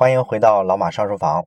欢迎回到老马上书房。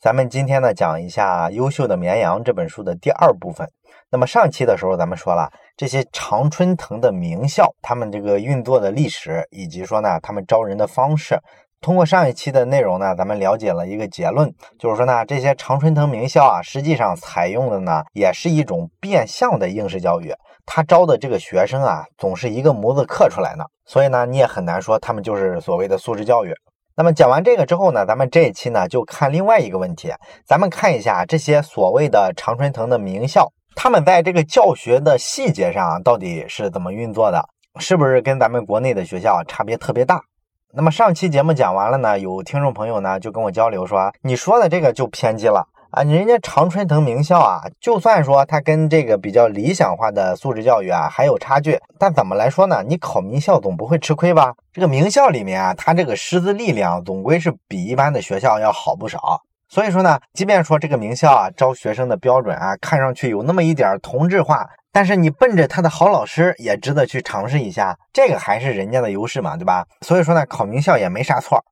咱们今天呢讲一下《优秀的绵羊》这本书的第二部分。那么上期的时候咱们说了这些常春藤的名校，他们这个运作的历史，以及说呢他们招人的方式。通过上一期的内容呢，咱们了解了一个结论，就是说呢这些常春藤名校啊，实际上采用的呢也是一种变相的应试教育。他招的这个学生啊，总是一个模子刻出来的，所以呢你也很难说他们就是所谓的素质教育。那么讲完这个之后呢，咱们这一期呢就看另外一个问题，咱们看一下这些所谓的常春藤的名校，他们在这个教学的细节上到底是怎么运作的，是不是跟咱们国内的学校差别特别大？那么上期节目讲完了呢，有听众朋友呢就跟我交流说，你说的这个就偏激了。啊，人家常春藤名校啊，就算说它跟这个比较理想化的素质教育啊还有差距，但怎么来说呢？你考名校总不会吃亏吧？这个名校里面啊，它这个师资力量总归是比一般的学校要好不少。所以说呢，即便说这个名校啊招学生的标准啊看上去有那么一点同质化，但是你奔着他的好老师也值得去尝试一下，这个还是人家的优势嘛，对吧？所以说呢，考名校也没啥错。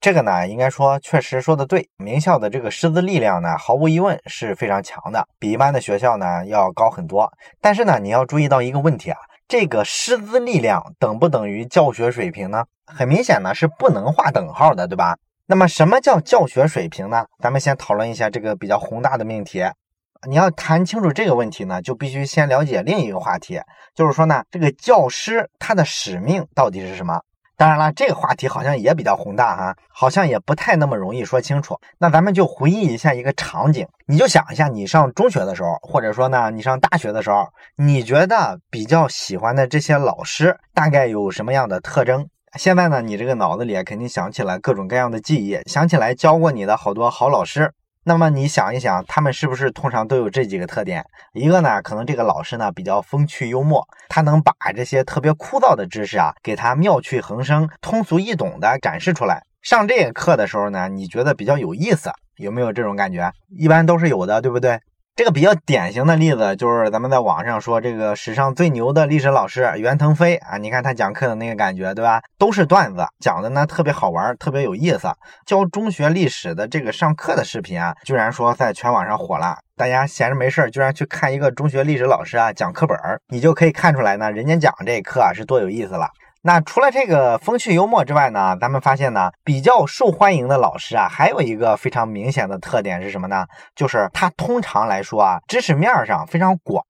这个呢，应该说确实说的对，名校的这个师资力量呢，毫无疑问是非常强的，比一般的学校呢要高很多。但是呢，你要注意到一个问题啊，这个师资力量等不等于教学水平呢？很明显呢是不能划等号的，对吧？那么什么叫教学水平呢？咱们先讨论一下这个比较宏大的命题。你要谈清楚这个问题呢，就必须先了解另一个话题，就是说呢，这个教师他的使命到底是什么？当然了，这个话题好像也比较宏大哈，好像也不太那么容易说清楚。那咱们就回忆一下一个场景，你就想一下，你上中学的时候，或者说呢，你上大学的时候，你觉得比较喜欢的这些老师大概有什么样的特征？现在呢，你这个脑子里肯定想起来各种各样的记忆，想起来教过你的好多好老师。那么你想一想，他们是不是通常都有这几个特点？一个呢，可能这个老师呢比较风趣幽默，他能把这些特别枯燥的知识啊，给他妙趣横生、通俗易懂的展示出来。上这个课的时候呢，你觉得比较有意思，有没有这种感觉？一般都是有的，对不对？这个比较典型的例子就是咱们在网上说这个史上最牛的历史老师袁腾飞啊，你看他讲课的那个感觉，对吧？都是段子，讲的呢特别好玩，特别有意思。教中学历史的这个上课的视频啊，居然说在全网上火了，大家闲着没事居然去看一个中学历史老师啊讲课本你就可以看出来呢，人家讲这课啊是多有意思了。那除了这个风趣幽默之外呢，咱们发现呢，比较受欢迎的老师啊，还有一个非常明显的特点是什么呢？就是他通常来说啊，知识面上非常广。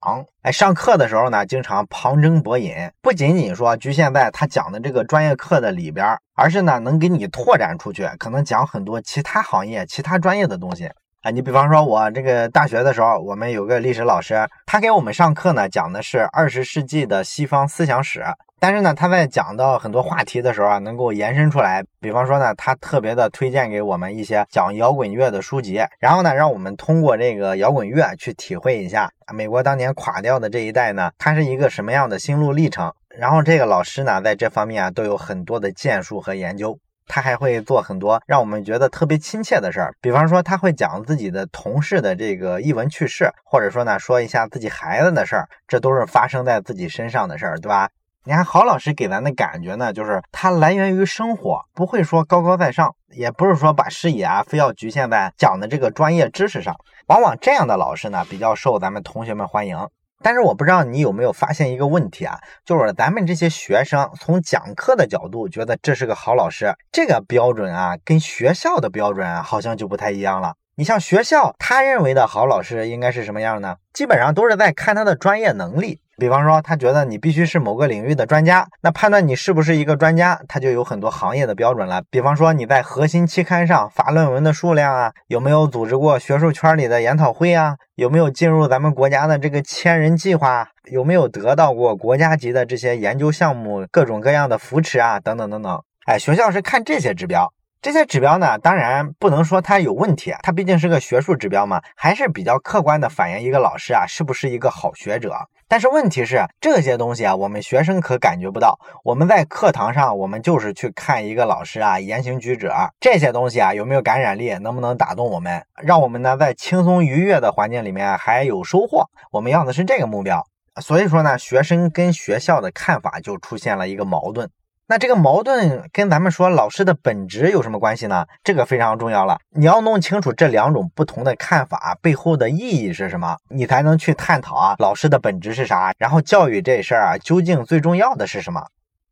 哎，上课的时候呢，经常旁征博引，不仅仅说局限在他讲的这个专业课的里边，而是呢，能给你拓展出去，可能讲很多其他行业、其他专业的东西。啊，你比方说，我这个大学的时候，我们有个历史老师，他给我们上课呢，讲的是二十世纪的西方思想史。但是呢，他在讲到很多话题的时候啊，能够延伸出来。比方说呢，他特别的推荐给我们一些讲摇滚乐的书籍，然后呢，让我们通过这个摇滚乐去体会一下美国当年垮掉的这一代呢，他是一个什么样的心路历程。然后这个老师呢，在这方面啊，都有很多的建树和研究。他还会做很多让我们觉得特别亲切的事儿，比方说他会讲自己的同事的这个译文趣事，或者说呢说一下自己孩子的事儿，这都是发生在自己身上的事儿，对吧？你看郝老师给咱的感觉呢，就是他来源于生活，不会说高高在上，也不是说把视野啊非要局限在讲的这个专业知识上，往往这样的老师呢比较受咱们同学们欢迎。但是我不知道你有没有发现一个问题啊，就是咱们这些学生从讲课的角度觉得这是个好老师，这个标准啊，跟学校的标准好像就不太一样了。你像学校他认为的好老师应该是什么样呢？基本上都是在看他的专业能力。比方说，他觉得你必须是某个领域的专家，那判断你是不是一个专家，他就有很多行业的标准了。比方说，你在核心期刊上发论文的数量啊，有没有组织过学术圈里的研讨会啊，有没有进入咱们国家的这个千人计划，有没有得到过国家级的这些研究项目各种各样的扶持啊，等等等等。哎，学校是看这些指标，这些指标呢，当然不能说它有问题，它毕竟是个学术指标嘛，还是比较客观的反映一个老师啊是不是一个好学者。但是问题是这些东西啊，我们学生可感觉不到。我们在课堂上，我们就是去看一个老师啊言行举止这些东西啊有没有感染力，能不能打动我们，让我们呢在轻松愉悦的环境里面还有收获。我们要的是这个目标。所以说呢，学生跟学校的看法就出现了一个矛盾。那这个矛盾跟咱们说老师的本职有什么关系呢？这个非常重要了，你要弄清楚这两种不同的看法背后的意义是什么，你才能去探讨啊老师的本质是啥，然后教育这事儿啊究竟最重要的是什么？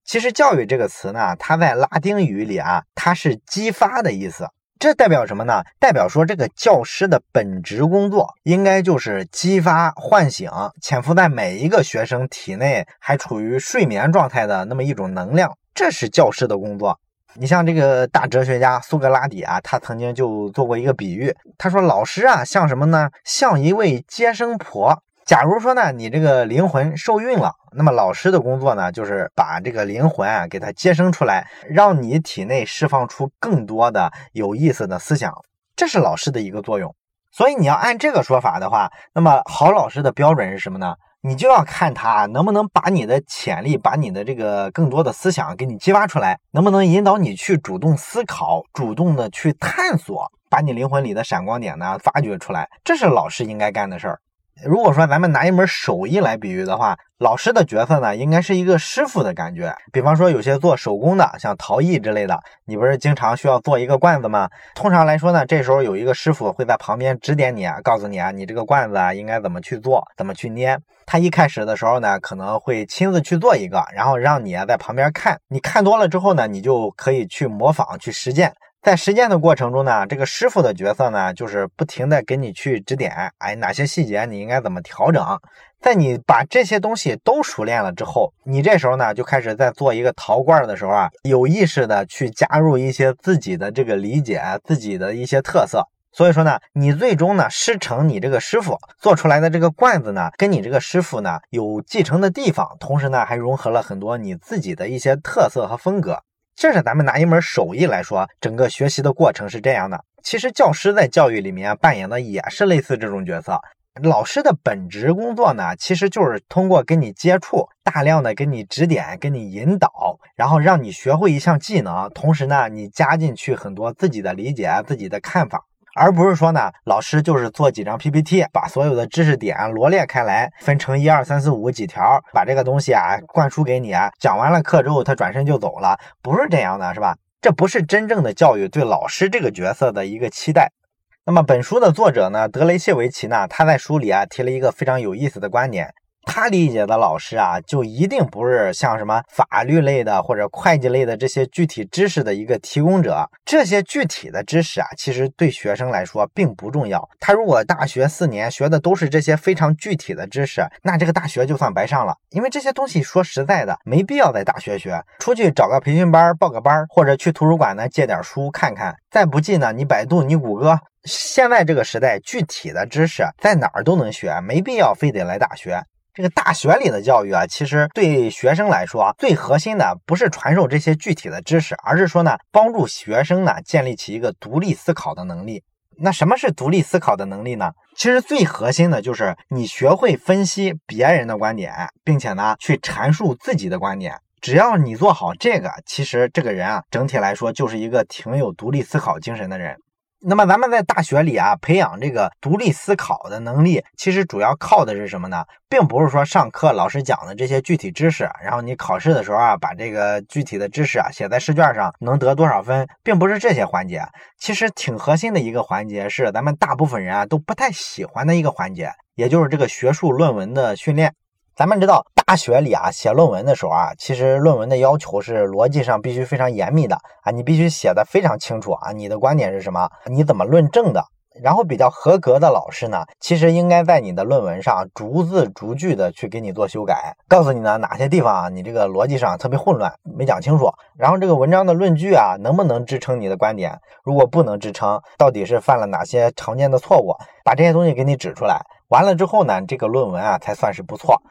其实教育这个词呢，它在拉丁语里啊，它是激发的意思。这代表什么呢？代表说这个教师的本职工作应该就是激发、唤醒潜伏在每一个学生体内还处于睡眠状态的那么一种能量，这是教师的工作。你像这个大哲学家苏格拉底啊，他曾经就做过一个比喻，他说老师啊像什么呢？像一位接生婆。假如说呢，你这个灵魂受孕了，那么老师的工作呢，就是把这个灵魂啊给它接生出来，让你体内释放出更多的有意思的思想，这是老师的一个作用。所以你要按这个说法的话，那么好老师的标准是什么呢？你就要看他能不能把你的潜力，把你的这个更多的思想给你激发出来，能不能引导你去主动思考，主动的去探索，把你灵魂里的闪光点呢发掘出来，这是老师应该干的事儿。如果说咱们拿一门手艺来比喻的话，老师的角色呢，应该是一个师傅的感觉。比方说，有些做手工的，像陶艺之类的，你不是经常需要做一个罐子吗？通常来说呢，这时候有一个师傅会在旁边指点你啊，告诉你啊，你这个罐子啊应该怎么去做，怎么去捏。他一开始的时候呢，可能会亲自去做一个，然后让你啊在旁边看。你看多了之后呢，你就可以去模仿、去实践。在实践的过程中呢，这个师傅的角色呢，就是不停的给你去指点，哎，哪些细节你应该怎么调整。在你把这些东西都熟练了之后，你这时候呢，就开始在做一个陶罐的时候啊，有意识的去加入一些自己的这个理解，自己的一些特色。所以说呢，你最终呢师承你这个师傅做出来的这个罐子呢，跟你这个师傅呢有继承的地方，同时呢还融合了很多你自己的一些特色和风格。这是咱们拿一门手艺来说，整个学习的过程是这样的。其实教师在教育里面扮演的也是类似这种角色。老师的本职工作呢，其实就是通过跟你接触，大量的跟你指点、跟你引导，然后让你学会一项技能，同时呢，你加进去很多自己的理解、自己的看法。而不是说呢，老师就是做几张 PPT，把所有的知识点罗列开来，分成一二三四五几条，把这个东西啊灌输给你啊。讲完了课之后，他转身就走了，不是这样的，是吧？这不是真正的教育对老师这个角色的一个期待。那么本书的作者呢，德雷谢维奇呢，他在书里啊提了一个非常有意思的观点。他理解的老师啊，就一定不是像什么法律类的或者会计类的这些具体知识的一个提供者。这些具体的知识啊，其实对学生来说并不重要。他如果大学四年学的都是这些非常具体的知识，那这个大学就算白上了。因为这些东西说实在的，没必要在大学学，出去找个培训班报个班，或者去图书馆呢借点书看看。再不济呢，你百度、你谷歌。现在这个时代，具体的知识在哪儿都能学，没必要非得来大学。这个大学里的教育啊，其实对学生来说，最核心的不是传授这些具体的知识，而是说呢，帮助学生呢建立起一个独立思考的能力。那什么是独立思考的能力呢？其实最核心的就是你学会分析别人的观点，并且呢去阐述自己的观点。只要你做好这个，其实这个人啊，整体来说就是一个挺有独立思考精神的人。那么咱们在大学里啊，培养这个独立思考的能力，其实主要靠的是什么呢？并不是说上课老师讲的这些具体知识，然后你考试的时候啊，把这个具体的知识啊写在试卷上能得多少分，并不是这些环节。其实挺核心的一个环节是咱们大部分人啊都不太喜欢的一个环节，也就是这个学术论文的训练。咱们知道，大学里啊，写论文的时候啊，其实论文的要求是逻辑上必须非常严密的啊，你必须写的非常清楚啊，你的观点是什么，你怎么论证的。然后比较合格的老师呢，其实应该在你的论文上逐字逐句的去给你做修改，告诉你呢哪些地方啊你这个逻辑上特别混乱，没讲清楚。然后这个文章的论据啊能不能支撑你的观点？如果不能支撑，到底是犯了哪些常见的错误？把这些东西给你指出来。完了之后呢，这个论文啊才算是不错。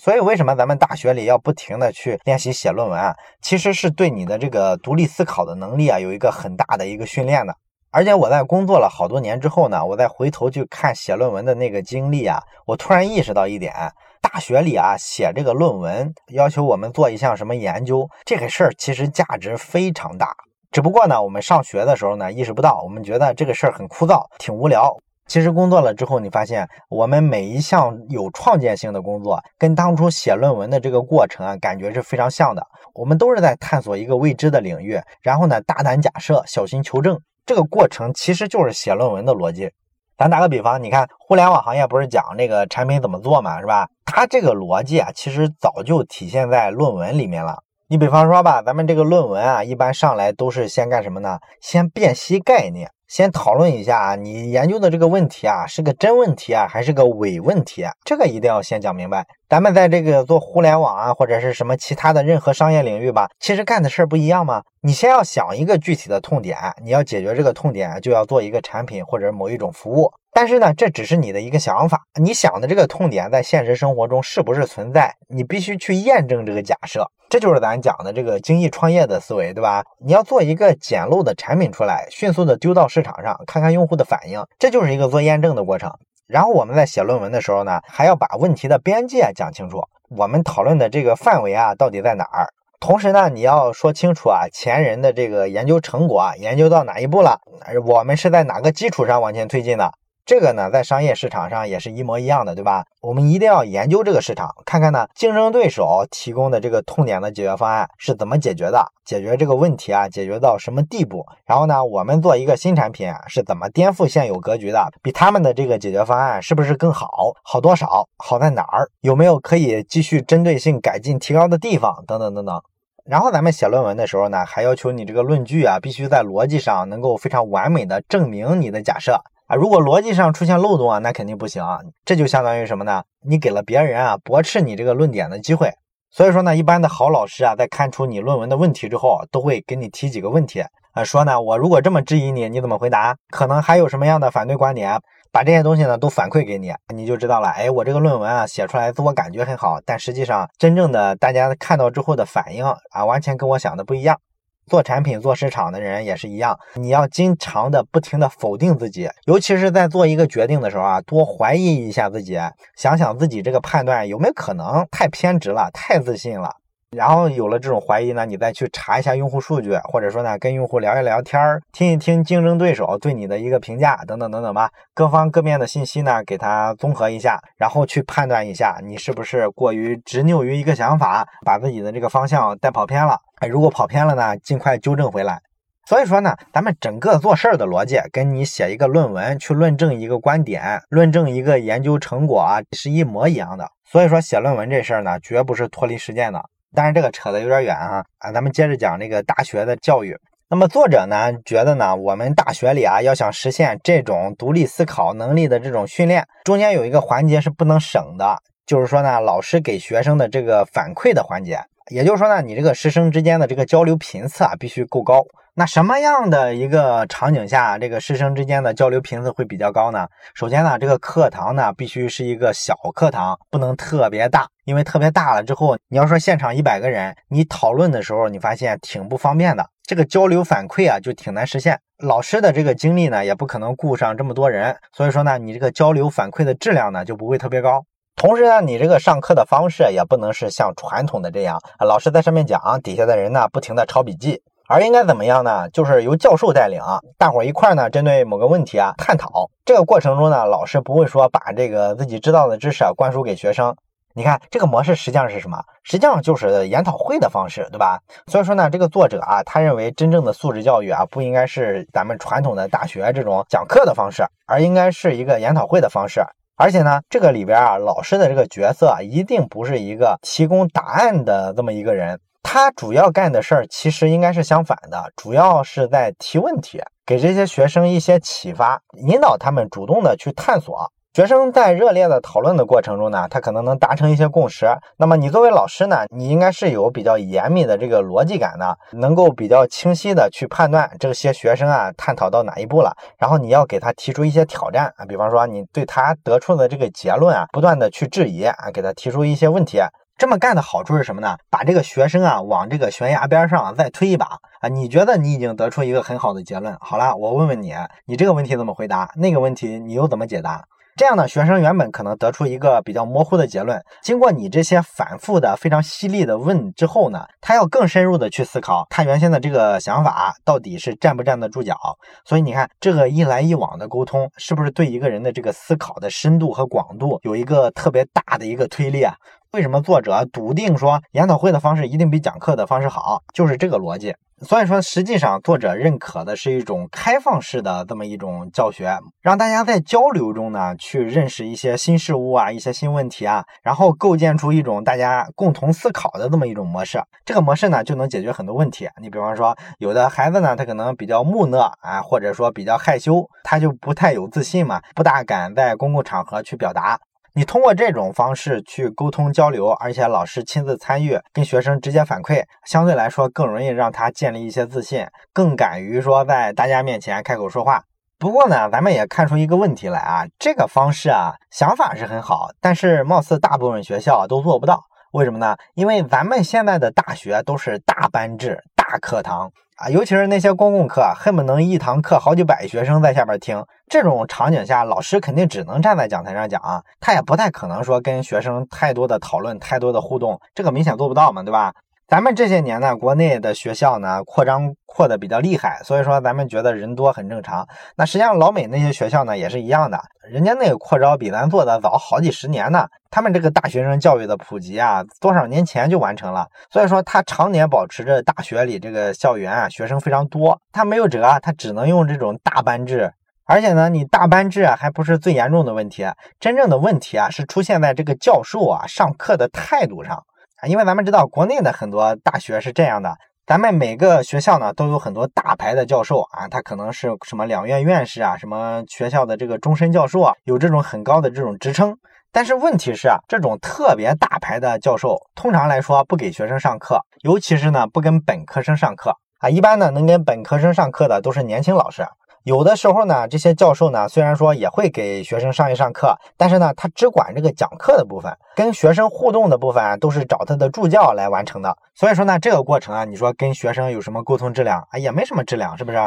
所以，为什么咱们大学里要不停的去练习写论文啊？其实是对你的这个独立思考的能力啊，有一个很大的一个训练的。而且我在工作了好多年之后呢，我再回头去看写论文的那个经历啊，我突然意识到一点：大学里啊写这个论文，要求我们做一项什么研究，这个事儿其实价值非常大。只不过呢，我们上学的时候呢，意识不到，我们觉得这个事儿很枯燥，挺无聊。其实工作了之后，你发现我们每一项有创建性的工作，跟当初写论文的这个过程啊，感觉是非常像的。我们都是在探索一个未知的领域，然后呢，大胆假设，小心求证。这个过程其实就是写论文的逻辑。咱打个比方，你看互联网行业不是讲那个产品怎么做嘛，是吧？它这个逻辑啊，其实早就体现在论文里面了。你比方说吧，咱们这个论文啊，一般上来都是先干什么呢？先辨析概念。先讨论一下，你研究的这个问题啊，是个真问题啊，还是个伪问题？这个一定要先讲明白。咱们在这个做互联网啊，或者是什么其他的任何商业领域吧，其实干的事儿不一样吗？你先要想一个具体的痛点，你要解决这个痛点，就要做一个产品或者某一种服务。但是呢，这只是你的一个想法，你想的这个痛点在现实生活中是不是存在？你必须去验证这个假设。这就是咱讲的这个精益创业的思维，对吧？你要做一个简陋的产品出来，迅速的丢到市场上，看看用户的反应，这就是一个做验证的过程。然后我们在写论文的时候呢，还要把问题的边界讲清楚，我们讨论的这个范围啊，到底在哪儿？同时呢，你要说清楚啊，前人的这个研究成果啊研究到哪一步了？我们是在哪个基础上往前推进的？这个呢，在商业市场上也是一模一样的，对吧？我们一定要研究这个市场，看看呢，竞争对手提供的这个痛点的解决方案是怎么解决的，解决这个问题啊，解决到什么地步？然后呢，我们做一个新产品是怎么颠覆现有格局的？比他们的这个解决方案是不是更好？好多少？好在哪儿？有没有可以继续针对性改进提高的地方？等等等等。然后咱们写论文的时候呢，还要求你这个论据啊，必须在逻辑上能够非常完美的证明你的假设。啊，如果逻辑上出现漏洞啊，那肯定不行啊。这就相当于什么呢？你给了别人啊驳斥你这个论点的机会。所以说呢，一般的好老师啊，在看出你论文的问题之后，都会给你提几个问题啊，说呢，我如果这么质疑你，你怎么回答？可能还有什么样的反对观点？把这些东西呢都反馈给你，你就知道了。哎，我这个论文啊写出来自我感觉很好，但实际上真正的大家看到之后的反应啊，完全跟我想的不一样。做产品、做市场的人也是一样，你要经常的、不停的否定自己，尤其是在做一个决定的时候啊，多怀疑一下自己，想想自己这个判断有没有可能太偏执了、太自信了。然后有了这种怀疑呢，你再去查一下用户数据，或者说呢，跟用户聊一聊天儿，听一听竞争对手对你的一个评价，等等等等吧，各方各面的信息呢，给它综合一下，然后去判断一下你是不是过于执拗于一个想法，把自己的这个方向带跑偏了。哎，如果跑偏了呢，尽快纠正回来。所以说呢，咱们整个做事儿的逻辑，跟你写一个论文去论证一个观点、论证一个研究成果啊，是一模一样的。所以说写论文这事儿呢，绝不是脱离实践的。但是这个扯得有点远啊啊！咱们接着讲这个大学的教育。那么作者呢觉得呢，我们大学里啊要想实现这种独立思考能力的这种训练，中间有一个环节是不能省的，就是说呢，老师给学生的这个反馈的环节。也就是说呢，你这个师生之间的这个交流频次啊必须够高。那什么样的一个场景下，这个师生之间的交流频次会比较高呢？首先呢，这个课堂呢必须是一个小课堂，不能特别大，因为特别大了之后，你要说现场一百个人，你讨论的时候，你发现挺不方便的，这个交流反馈啊就挺难实现。老师的这个精力呢也不可能顾上这么多人，所以说呢，你这个交流反馈的质量呢就不会特别高。同时呢，你这个上课的方式也不能是像传统的这样，老师在上面讲，底下的人呢不停的抄笔记。而应该怎么样呢？就是由教授带领，大伙儿一块儿呢，针对某个问题啊探讨。这个过程中呢，老师不会说把这个自己知道的知识啊灌输给学生。你看这个模式实际上是什么？实际上就是研讨会的方式，对吧？所以说呢，这个作者啊，他认为真正的素质教育啊，不应该是咱们传统的大学这种讲课的方式，而应该是一个研讨会的方式。而且呢，这个里边啊，老师的这个角色啊，一定不是一个提供答案的这么一个人。他主要干的事儿其实应该是相反的，主要是在提问题，给这些学生一些启发，引导他们主动的去探索。学生在热烈的讨论的过程中呢，他可能能达成一些共识。那么你作为老师呢，你应该是有比较严密的这个逻辑感的，能够比较清晰的去判断这些学生啊探讨到哪一步了，然后你要给他提出一些挑战啊，比方说你对他得出的这个结论啊，不断的去质疑啊，给他提出一些问题。这么干的好处是什么呢？把这个学生啊往这个悬崖边上再推一把啊！你觉得你已经得出一个很好的结论，好了，我问问你，你这个问题怎么回答？那个问题你又怎么解答？这样呢，学生原本可能得出一个比较模糊的结论，经过你这些反复的、非常犀利的问之后呢，他要更深入的去思考，他原先的这个想法到底是站不站得住脚。所以你看，这个一来一往的沟通，是不是对一个人的这个思考的深度和广度有一个特别大的一个推力啊？为什么作者笃定说研讨会的方式一定比讲课的方式好？就是这个逻辑。所以说，实际上作者认可的是一种开放式的这么一种教学，让大家在交流中呢，去认识一些新事物啊，一些新问题啊，然后构建出一种大家共同思考的这么一种模式。这个模式呢，就能解决很多问题。你比方说，有的孩子呢，他可能比较木讷啊，或者说比较害羞，他就不太有自信嘛，不大敢在公共场合去表达。你通过这种方式去沟通交流，而且老师亲自参与，跟学生直接反馈，相对来说更容易让他建立一些自信，更敢于说在大家面前开口说话。不过呢，咱们也看出一个问题来啊，这个方式啊，想法是很好，但是貌似大部分学校都做不到。为什么呢？因为咱们现在的大学都是大班制、大课堂啊，尤其是那些公共课，恨不能一堂课好几百学生在下边听。这种场景下，老师肯定只能站在讲台上讲啊，他也不太可能说跟学生太多的讨论、太多的互动，这个明显做不到嘛，对吧？咱们这些年呢，国内的学校呢扩张扩的比较厉害，所以说咱们觉得人多很正常。那实际上老美那些学校呢也是一样的，人家那个扩招比咱做的早好几十年呢。他们这个大学生教育的普及啊，多少年前就完成了，所以说他常年保持着大学里这个校园啊学生非常多，他没有辙，他只能用这种大班制。而且呢，你大班制啊还不是最严重的问题，真正的问题啊是出现在这个教授啊上课的态度上。啊，因为咱们知道国内的很多大学是这样的，咱们每个学校呢都有很多大牌的教授啊，他可能是什么两院院士啊，什么学校的这个终身教授啊，有这种很高的这种职称。但是问题是啊，这种特别大牌的教授，通常来说不给学生上课，尤其是呢不跟本科生上课啊，一般呢能跟本科生上课的都是年轻老师。有的时候呢，这些教授呢，虽然说也会给学生上一上课，但是呢，他只管这个讲课的部分，跟学生互动的部分都是找他的助教来完成的。所以说呢，这个过程啊，你说跟学生有什么沟通质量啊，也没什么质量，是不是？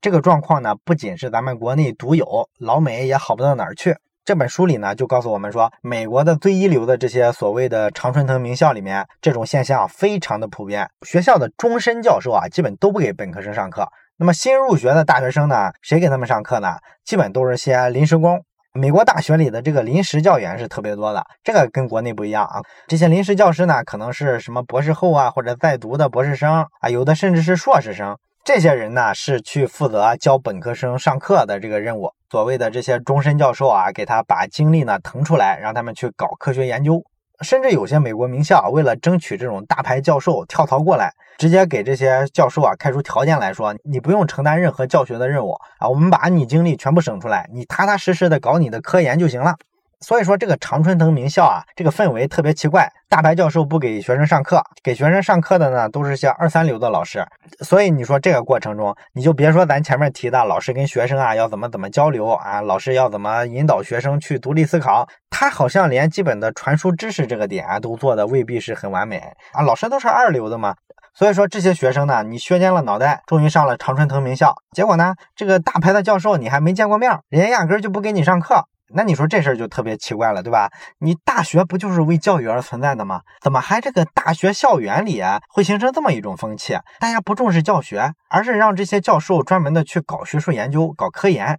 这个状况呢，不仅是咱们国内独有，老美也好不到哪儿去。这本书里呢，就告诉我们说，美国的最一流的这些所谓的常春藤名校里面，这种现象非常的普遍，学校的终身教授啊，基本都不给本科生上课。那么新入学的大学生呢？谁给他们上课呢？基本都是些临时工。美国大学里的这个临时教员是特别多的，这个跟国内不一样啊。这些临时教师呢，可能是什么博士后啊，或者在读的博士生啊，有的甚至是硕士生。这些人呢，是去负责教本科生上课的这个任务。所谓的这些终身教授啊，给他把精力呢腾出来，让他们去搞科学研究。甚至有些美国名校为了争取这种大牌教授跳槽过来，直接给这些教授啊开出条件来说，你不用承担任何教学的任务啊，我们把你精力全部省出来，你踏踏实实的搞你的科研就行了。所以说这个常春藤名校啊，这个氛围特别奇怪。大牌教授不给学生上课，给学生上课的呢都是些二三流的老师。所以你说这个过程中，你就别说咱前面提的老师跟学生啊要怎么怎么交流啊，老师要怎么引导学生去独立思考，他好像连基本的传输知识这个点啊都做的未必是很完美啊。老师都是二流的嘛。所以说这些学生呢，你削尖了脑袋，终于上了常春藤名校，结果呢，这个大牌的教授你还没见过面，人家压根就不给你上课。那你说这事儿就特别奇怪了，对吧？你大学不就是为教育而存在的吗？怎么还这个大学校园里会形成这么一种风气？大家不重视教学，而是让这些教授专门的去搞学术研究、搞科研。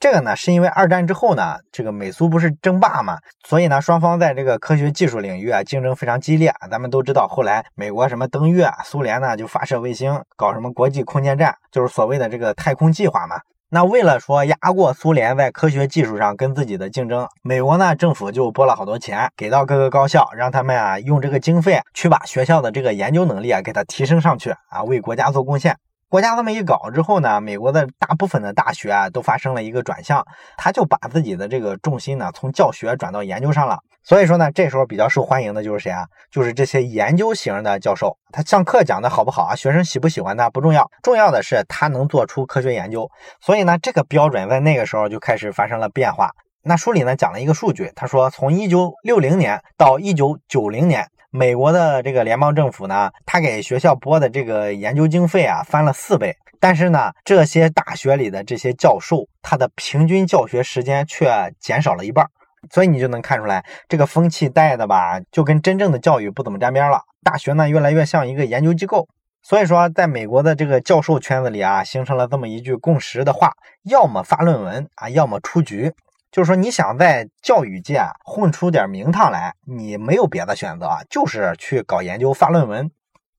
这个呢，是因为二战之后呢，这个美苏不是争霸嘛，所以呢，双方在这个科学技术领域啊竞争非常激烈。咱们都知道，后来美国什么登月，苏联呢就发射卫星，搞什么国际空间站，就是所谓的这个太空计划嘛。那为了说压过苏联在科学技术上跟自己的竞争，美国呢政府就拨了好多钱给到各个高校，让他们啊用这个经费去把学校的这个研究能力啊给它提升上去啊，为国家做贡献。国家这么一搞之后呢，美国的大部分的大学啊都发生了一个转向，他就把自己的这个重心呢从教学转到研究上了。所以说呢，这时候比较受欢迎的就是谁啊？就是这些研究型的教授。他上课讲的好不好啊？学生喜不喜欢他不重要，重要的是他能做出科学研究。所以呢，这个标准在那个时候就开始发生了变化。那书里呢讲了一个数据，他说从一九六零年到一九九零年。美国的这个联邦政府呢，他给学校拨的这个研究经费啊，翻了四倍。但是呢，这些大学里的这些教授，他的平均教学时间却减少了一半。所以你就能看出来，这个风气带的吧，就跟真正的教育不怎么沾边了。大学呢，越来越像一个研究机构。所以说，在美国的这个教授圈子里啊，形成了这么一句共识的话：要么发论文啊，要么出局。就是说，你想在教育界混出点名堂来，你没有别的选择，就是去搞研究、发论文。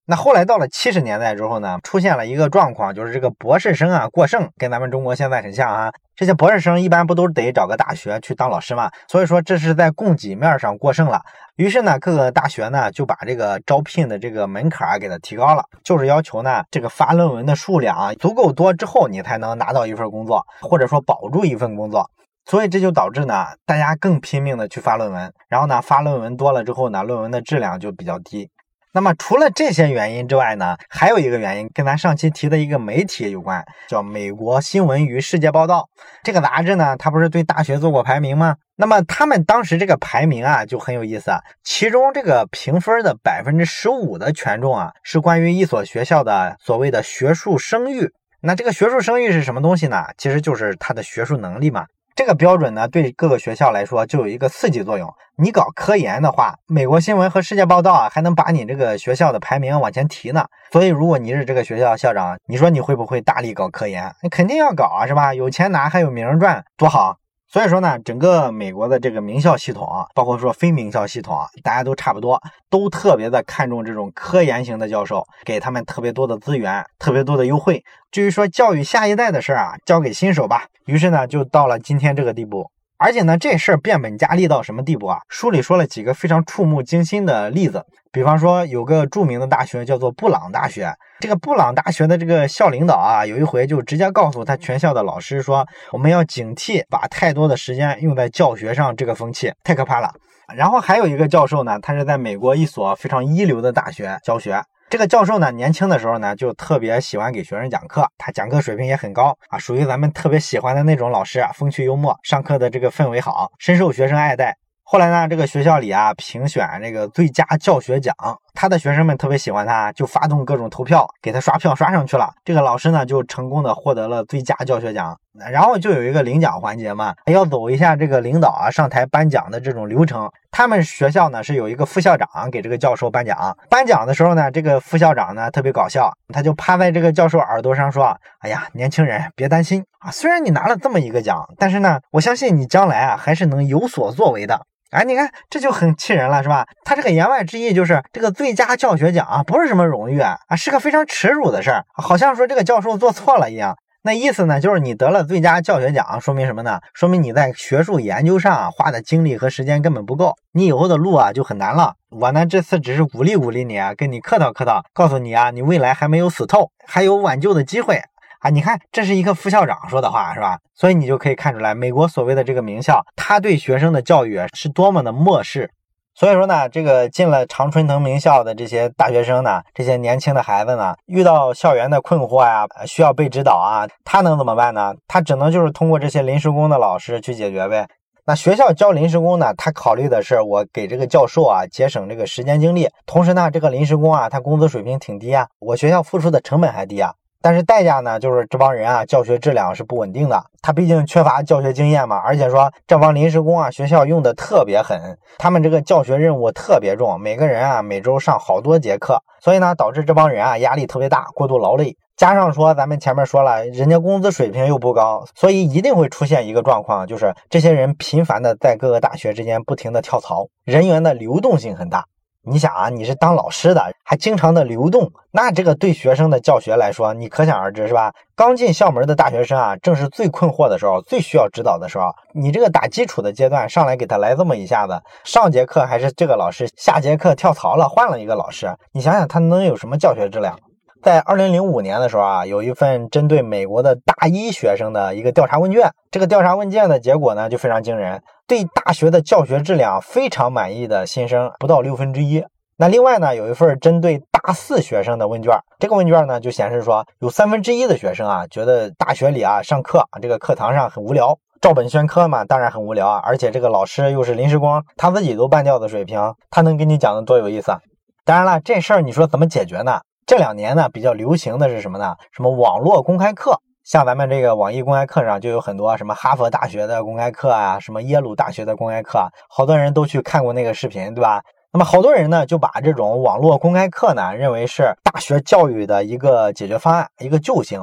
那后来到了七十年代之后呢，出现了一个状况，就是这个博士生啊过剩，跟咱们中国现在很像啊。这些博士生一般不都得找个大学去当老师吗？所以说这是在供给面上过剩了。于是呢，各个大学呢就把这个招聘的这个门槛给它提高了，就是要求呢这个发论文的数量啊足够多之后，你才能拿到一份工作，或者说保住一份工作。所以这就导致呢，大家更拼命的去发论文，然后呢发论文多了之后呢，论文的质量就比较低。那么除了这些原因之外呢，还有一个原因跟咱上期提的一个媒体有关，叫《美国新闻与世界报道》这个杂志呢，它不是对大学做过排名吗？那么他们当时这个排名啊就很有意思啊，其中这个评分的百分之十五的权重啊，是关于一所学校的所谓的学术声誉。那这个学术声誉是什么东西呢？其实就是它的学术能力嘛。这个标准呢，对各个学校来说就有一个刺激作用。你搞科研的话，美国新闻和世界报道啊，还能把你这个学校的排名往前提呢。所以，如果你是这个学校校长，你说你会不会大力搞科研？你肯定要搞啊，是吧？有钱拿，还有名赚，多好。所以说呢，整个美国的这个名校系统啊，包括说非名校系统啊，大家都差不多，都特别的看重这种科研型的教授，给他们特别多的资源，特别多的优惠。至于说教育下一代的事儿啊，交给新手吧。于是呢，就到了今天这个地步。而且呢，这事儿变本加厉到什么地步啊？书里说了几个非常触目惊心的例子，比方说有个著名的大学叫做布朗大学，这个布朗大学的这个校领导啊，有一回就直接告诉他全校的老师说，我们要警惕把太多的时间用在教学上，这个风气太可怕了。然后还有一个教授呢，他是在美国一所非常一流的大学教学。这个教授呢，年轻的时候呢，就特别喜欢给学生讲课，他讲课水平也很高啊，属于咱们特别喜欢的那种老师，啊风趣幽默，上课的这个氛围好，深受学生爱戴。后来呢，这个学校里啊，评选这个最佳教学奖，他的学生们特别喜欢他，就发动各种投票，给他刷票刷上去了。这个老师呢，就成功的获得了最佳教学奖。然后就有一个领奖环节嘛，要走一下这个领导啊上台颁奖的这种流程。他们学校呢是有一个副校长给这个教授颁奖。颁奖的时候呢，这个副校长呢特别搞笑，他就趴在这个教授耳朵上说：“哎呀，年轻人别担心啊，虽然你拿了这么一个奖，但是呢，我相信你将来啊还是能有所作为的。”哎，你看这就很气人了，是吧？他这个言外之意就是这个最佳教学奖啊不是什么荣誉啊，是个非常耻辱的事儿，好像说这个教授做错了一样。那意思呢，就是你得了最佳教学奖，说明什么呢？说明你在学术研究上花的精力和时间根本不够，你以后的路啊就很难了。我呢这次只是鼓励鼓励你啊，跟你客套客套，告诉你啊，你未来还没有死透，还有挽救的机会啊！你看，这是一个副校长说的话，是吧？所以你就可以看出来，美国所谓的这个名校，他对学生的教育是多么的漠视。所以说呢，这个进了常春藤名校的这些大学生呢，这些年轻的孩子呢，遇到校园的困惑呀，需要被指导啊，他能怎么办呢？他只能就是通过这些临时工的老师去解决呗。那学校教临时工呢，他考虑的是我给这个教授啊节省这个时间精力，同时呢，这个临时工啊，他工资水平挺低啊，我学校付出的成本还低啊。但是代价呢，就是这帮人啊，教学质量是不稳定的。他毕竟缺乏教学经验嘛，而且说这帮临时工啊，学校用的特别狠，他们这个教学任务特别重，每个人啊每周上好多节课，所以呢，导致这帮人啊压力特别大，过度劳累。加上说咱们前面说了，人家工资水平又不高，所以一定会出现一个状况，就是这些人频繁的在各个大学之间不停的跳槽，人员的流动性很大。你想啊，你是当老师的，还经常的流动，那这个对学生的教学来说，你可想而知是吧？刚进校门的大学生啊，正是最困惑的时候，最需要指导的时候。你这个打基础的阶段上来给他来这么一下子，上节课还是这个老师，下节课跳槽了，换了一个老师，你想想他能有什么教学质量？在二零零五年的时候啊，有一份针对美国的大一学生的一个调查问卷，这个调查问卷的结果呢就非常惊人，对大学的教学质量非常满意的新生不到六分之一。那另外呢，有一份针对大四学生的问卷，这个问卷呢就显示说，有三分之一的学生啊觉得大学里啊上课这个课堂上很无聊，照本宣科嘛，当然很无聊啊，而且这个老师又是临时工，他自己都半吊子水平，他能给你讲的多有意思啊？当然了，这事儿你说怎么解决呢？这两年呢，比较流行的是什么呢？什么网络公开课？像咱们这个网易公开课上就有很多什么哈佛大学的公开课啊，什么耶鲁大学的公开课，好多人都去看过那个视频，对吧？那么好多人呢就把这种网络公开课呢认为是大学教育的一个解决方案，一个救星。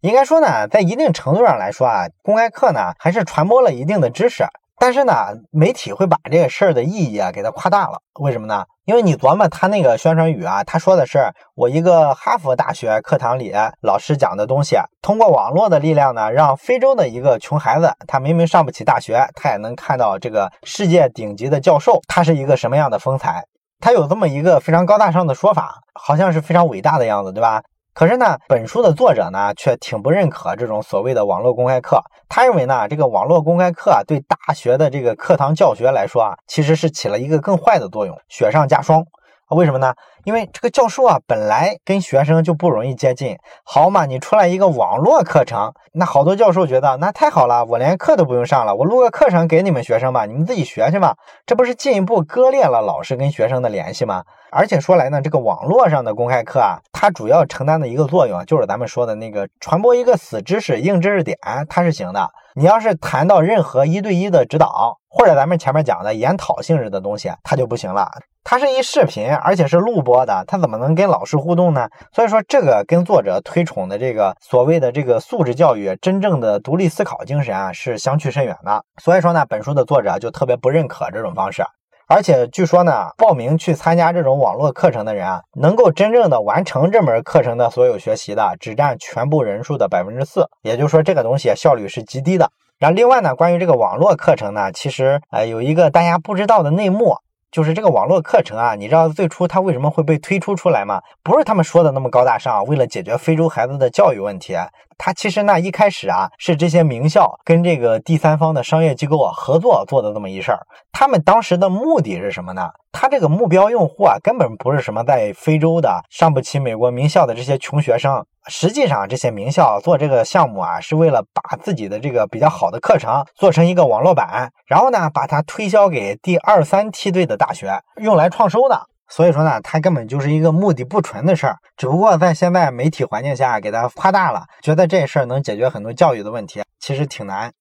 应该说呢，在一定程度上来说啊，公开课呢还是传播了一定的知识。但是呢，媒体会把这个事儿的意义啊给它夸大了。为什么呢？因为你琢磨他那个宣传语啊，他说的是我一个哈佛大学课堂里老师讲的东西，通过网络的力量呢，让非洲的一个穷孩子，他明明上不起大学，他也能看到这个世界顶级的教授，他是一个什么样的风采？他有这么一个非常高大上的说法，好像是非常伟大的样子，对吧？可是呢，本书的作者呢却挺不认可这种所谓的网络公开课。他认为呢，这个网络公开课啊，对大学的这个课堂教学来说啊，其实是起了一个更坏的作用，雪上加霜。为什么呢？因为这个教授啊，本来跟学生就不容易接近。好嘛，你出来一个网络课程，那好多教授觉得那太好了，我连课都不用上了，我录个课程给你们学生吧，你们自己学去吧。这不是进一步割裂了老师跟学生的联系吗？而且说来呢，这个网络上的公开课啊，它主要承担的一个作用，就是咱们说的那个传播一个死知识、硬知识点，它是行的。你要是谈到任何一对一的指导，或者咱们前面讲的研讨性质的东西，它就不行了。它是一视频，而且是录播的，它怎么能跟老师互动呢？所以说，这个跟作者推崇的这个所谓的这个素质教育、真正的独立思考精神啊，是相去甚远的。所以说呢，本书的作者就特别不认可这种方式。而且据说呢，报名去参加这种网络课程的人啊，能够真正的完成这门课程的所有学习的，只占全部人数的百分之四。也就是说，这个东西效率是极低的。然后另外呢，关于这个网络课程呢，其实呃有一个大家不知道的内幕。就是这个网络课程啊，你知道最初它为什么会被推出出来吗？不是他们说的那么高大上，为了解决非洲孩子的教育问题，它其实呢一开始啊是这些名校跟这个第三方的商业机构啊合作做的这么一事儿。他们当时的目的是什么呢？他这个目标用户啊根本不是什么在非洲的上不起美国名校的这些穷学生。实际上，这些名校做这个项目啊，是为了把自己的这个比较好的课程做成一个网络版，然后呢，把它推销给第二三梯队的大学，用来创收的。所以说呢，它根本就是一个目的不纯的事儿，只不过在现在媒体环境下给它夸大了，觉得这事儿能解决很多教育的问题，其实挺难。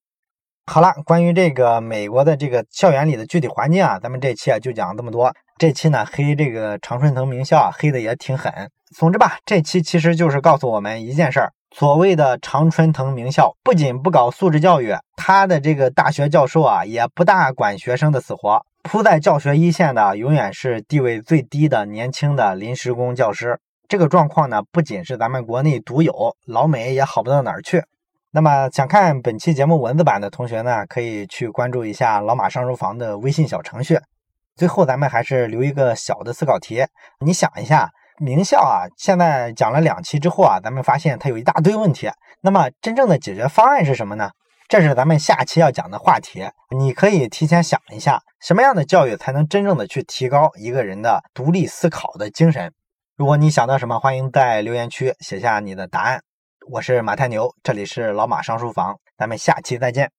好了，关于这个美国的这个校园里的具体环境啊，咱们这期啊就讲这么多。这期呢，黑这个常春藤名校，黑的也挺狠。总之吧，这期其实就是告诉我们一件事儿：所谓的常春藤名校，不仅不搞素质教育，他的这个大学教授啊，也不大管学生的死活。扑在教学一线的，永远是地位最低的年轻的临时工教师。这个状况呢，不仅是咱们国内独有，老美也好不到哪儿去。那么，想看本期节目文字版的同学呢，可以去关注一下老马上书房的微信小程序。最后，咱们还是留一个小的思考题，你想一下。名校啊，现在讲了两期之后啊，咱们发现它有一大堆问题。那么真正的解决方案是什么呢？这是咱们下期要讲的话题。你可以提前想一下，什么样的教育才能真正的去提高一个人的独立思考的精神？如果你想到什么，欢迎在留言区写下你的答案。我是马太牛，这里是老马上书房，咱们下期再见。